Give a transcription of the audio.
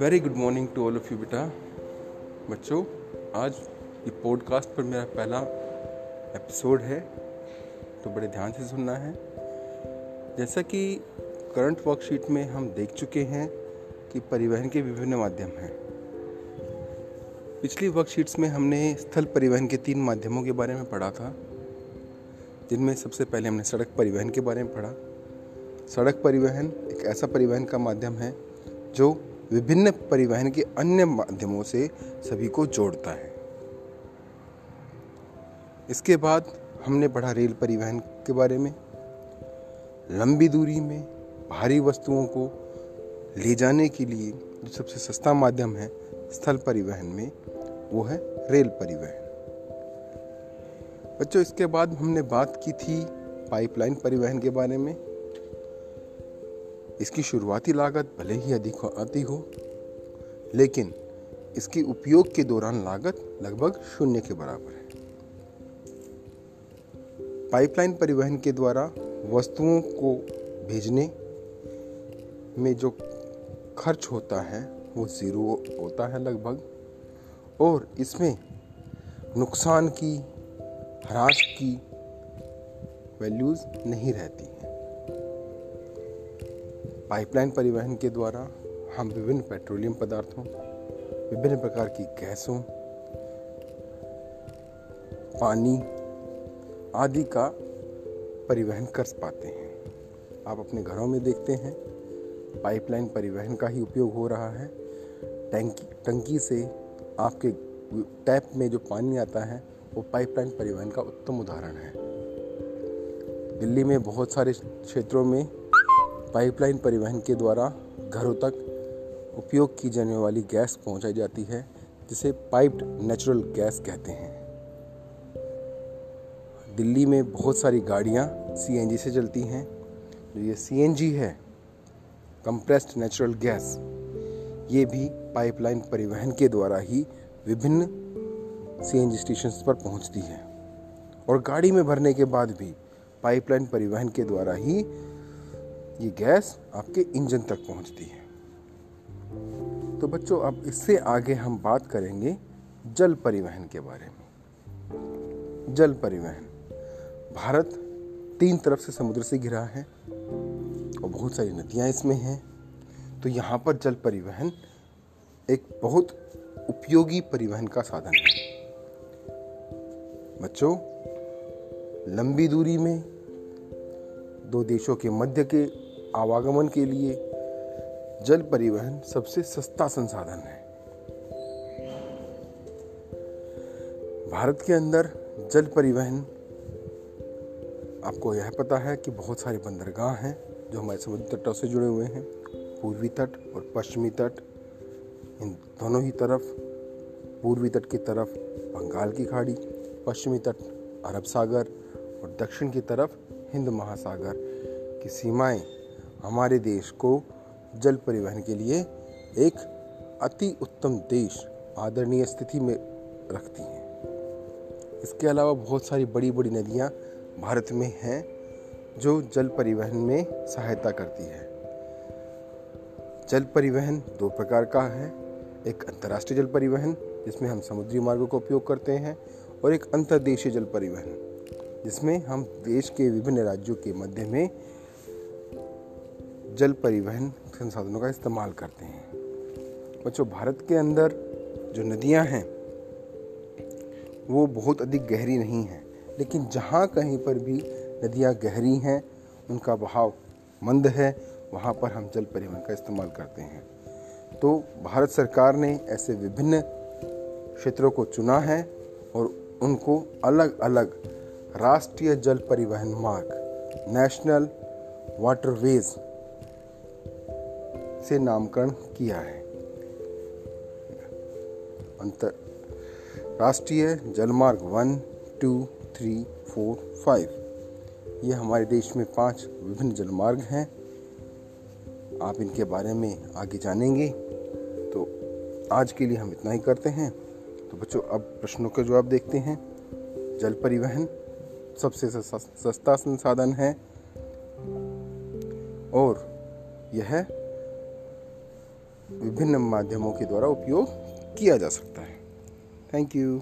Very good morning to all of you बेटा। बच्चों, आज ये पॉडकास्ट पर मेरा पहला एपिसोड है तो बड़े ध्यान से सुनना है। जैसा कि करंट वर्कशीट में हम देख चुके हैं कि परिवहन के विभिन्न माध्यम हैं। पिछली वर्कशीट्स में हमने स्थल परिवहन के तीन माध्यमों के बारे में पढ़ा था। जिनमें सबसे पहले हमने सड़क परिवहन के बारे में पढ़ा। सड़क परिवहन एक ऐसा परिवहन का माध्यम है, जो विभिन्न परिवहन के अन्य माध्यमों से सभी को जोड़ता है। इसके बाद हमने पढ़ा रेल परिवहन के बारे में। लंबी दूरी में भारी वस्तुओं को ले जाने के लिए जो सबसे सस्ता माध्यम है स्थल परिवहन में, वो है रेल परिवहन। बच्चों, इसके बाद हमने बात की थी पाइपलाइन परिवहन के बारे में। इसकी शुरुआती लागत भले ही अधिक आती हो, लेकिन इसकी उपयोग के दौरान लागत लगभग शून्य के बराबर है। पाइपलाइन परिवहन के द्वारा वस्तुओं को भेजने में जो खर्च होता है, वो ज़ीरो होता है लगभग, और इसमें नुकसान की ह्रास की वैल्यूज़ नहीं रहती हैं। पाइपलाइन परिवहन के द्वारा हम विभिन्न पेट्रोलियम पदार्थों, विभिन्न प्रकार की गैसों, पानी आदि का परिवहन कर पाते हैं। आप अपने घरों में देखते हैं पाइपलाइन परिवहन का ही उपयोग हो रहा है। टंकी टंकी से आपके टैप में जो पानी आता है वो पाइपलाइन परिवहन का उत्तम उदाहरण है। दिल्ली में बहुत सारे क्षेत्रों में पाइपलाइन परिवहन के द्वारा घरों तक उपयोग की जाने वाली गैस पहुंचाई जाती है, जिसे पाइप्ड नेचुरल गैस कहते हैं। दिल्ली में बहुत सारी गाड़ियाँ सीएनजी से चलती हैं। जो ये सीएनजी है कंप्रेस्ड नेचुरल गैस ये भी पाइपलाइन परिवहन के द्वारा ही विभिन्न सीएनजी स्टेशन पर पहुँचती है। और गाड़ी में भरने के बाद भी पाइपलाइन परिवहन के द्वारा ही ये गैस आपके इंजन तक पहुँचती है। तो बच्चों, अब इससे आगे हम बात करेंगे जल परिवहन के बारे में। जल परिवहन। भारत तीन तरफ़ से समुद्र से घिरा है और बहुत सारी नदियाँ इसमें हैं। तो यहाँ पर जल परिवहन एक बहुत उपयोगी परिवहन का साधन है। बच्चों, लंबी दूरी में, दो देशों के मध्य के आवागमन के लिए जल परिवहन सबसे सस्ता संसाधन है। भारत के अंदर जल परिवहन, आपको यह पता है कि बहुत सारे बंदरगाह हैं जो हमारे समुद्र तटों से जुड़े हुए हैं। पूर्वी तट और पश्चिमी तट, इन दोनों ही तरफ़, पूर्वी तट की तरफ़ बंगाल की खाड़ी पश्चिमी तट अरब सागर और दक्षिण की तरफ़ हिंद महासागर की सीमाएँ हमारे देश को जल परिवहन के लिए एक अति उत्तम देश आदरणीय स्थिति में रखती हैं। इसके अलावा बहुत सारी बड़ी बड़ी नदियाँ भारत में हैं जो जल परिवहन में सहायता करती है। जल परिवहन दो प्रकार का है। एक अंतर्राष्ट्रीय जल परिवहन, जिसमें हम समुद्री मार्गों का उपयोग करते हैं और एक अंतर्देशीय जल परिवहन, जिसमें हम देश के विभिन्न राज्यों के मध्य में जल परिवहन संसाधनों का इस्तेमाल करते हैं। बच्चों, भारत के अंदर जो नदियाँ हैं, वो बहुत अधिक गहरी नहीं हैं, लेकिन जहाँ कहीं पर भी नदियाँ गहरी हैं, उनका बहाव मंद है, वहाँ पर हम जल परिवहन का इस्तेमाल करते हैं। तो भारत सरकार ने ऐसे विभिन्न क्षेत्रों को चुना है और उनको अलग अलग राष्ट्रीय जल परिवहन मार्ग नेशनल वाटरवेज से नामकरण किया है। अंतर, राष्ट्रीय जलमार्ग one, two, three, four, five. ये हमारे देश में पाँच विभिन्न जलमार्ग हैं। आप इनके बारे में आगे जानेंगे। तो आज के लिए हम इतना ही करते हैं। तो बच्चों, अब प्रश्नों के जवाब देखते हैं। जल परिवहन सबसे सस्ता संसाधन है और यह विभिन्न माध्यमों के द्वारा उपयोग किया जा सकता है। Thank you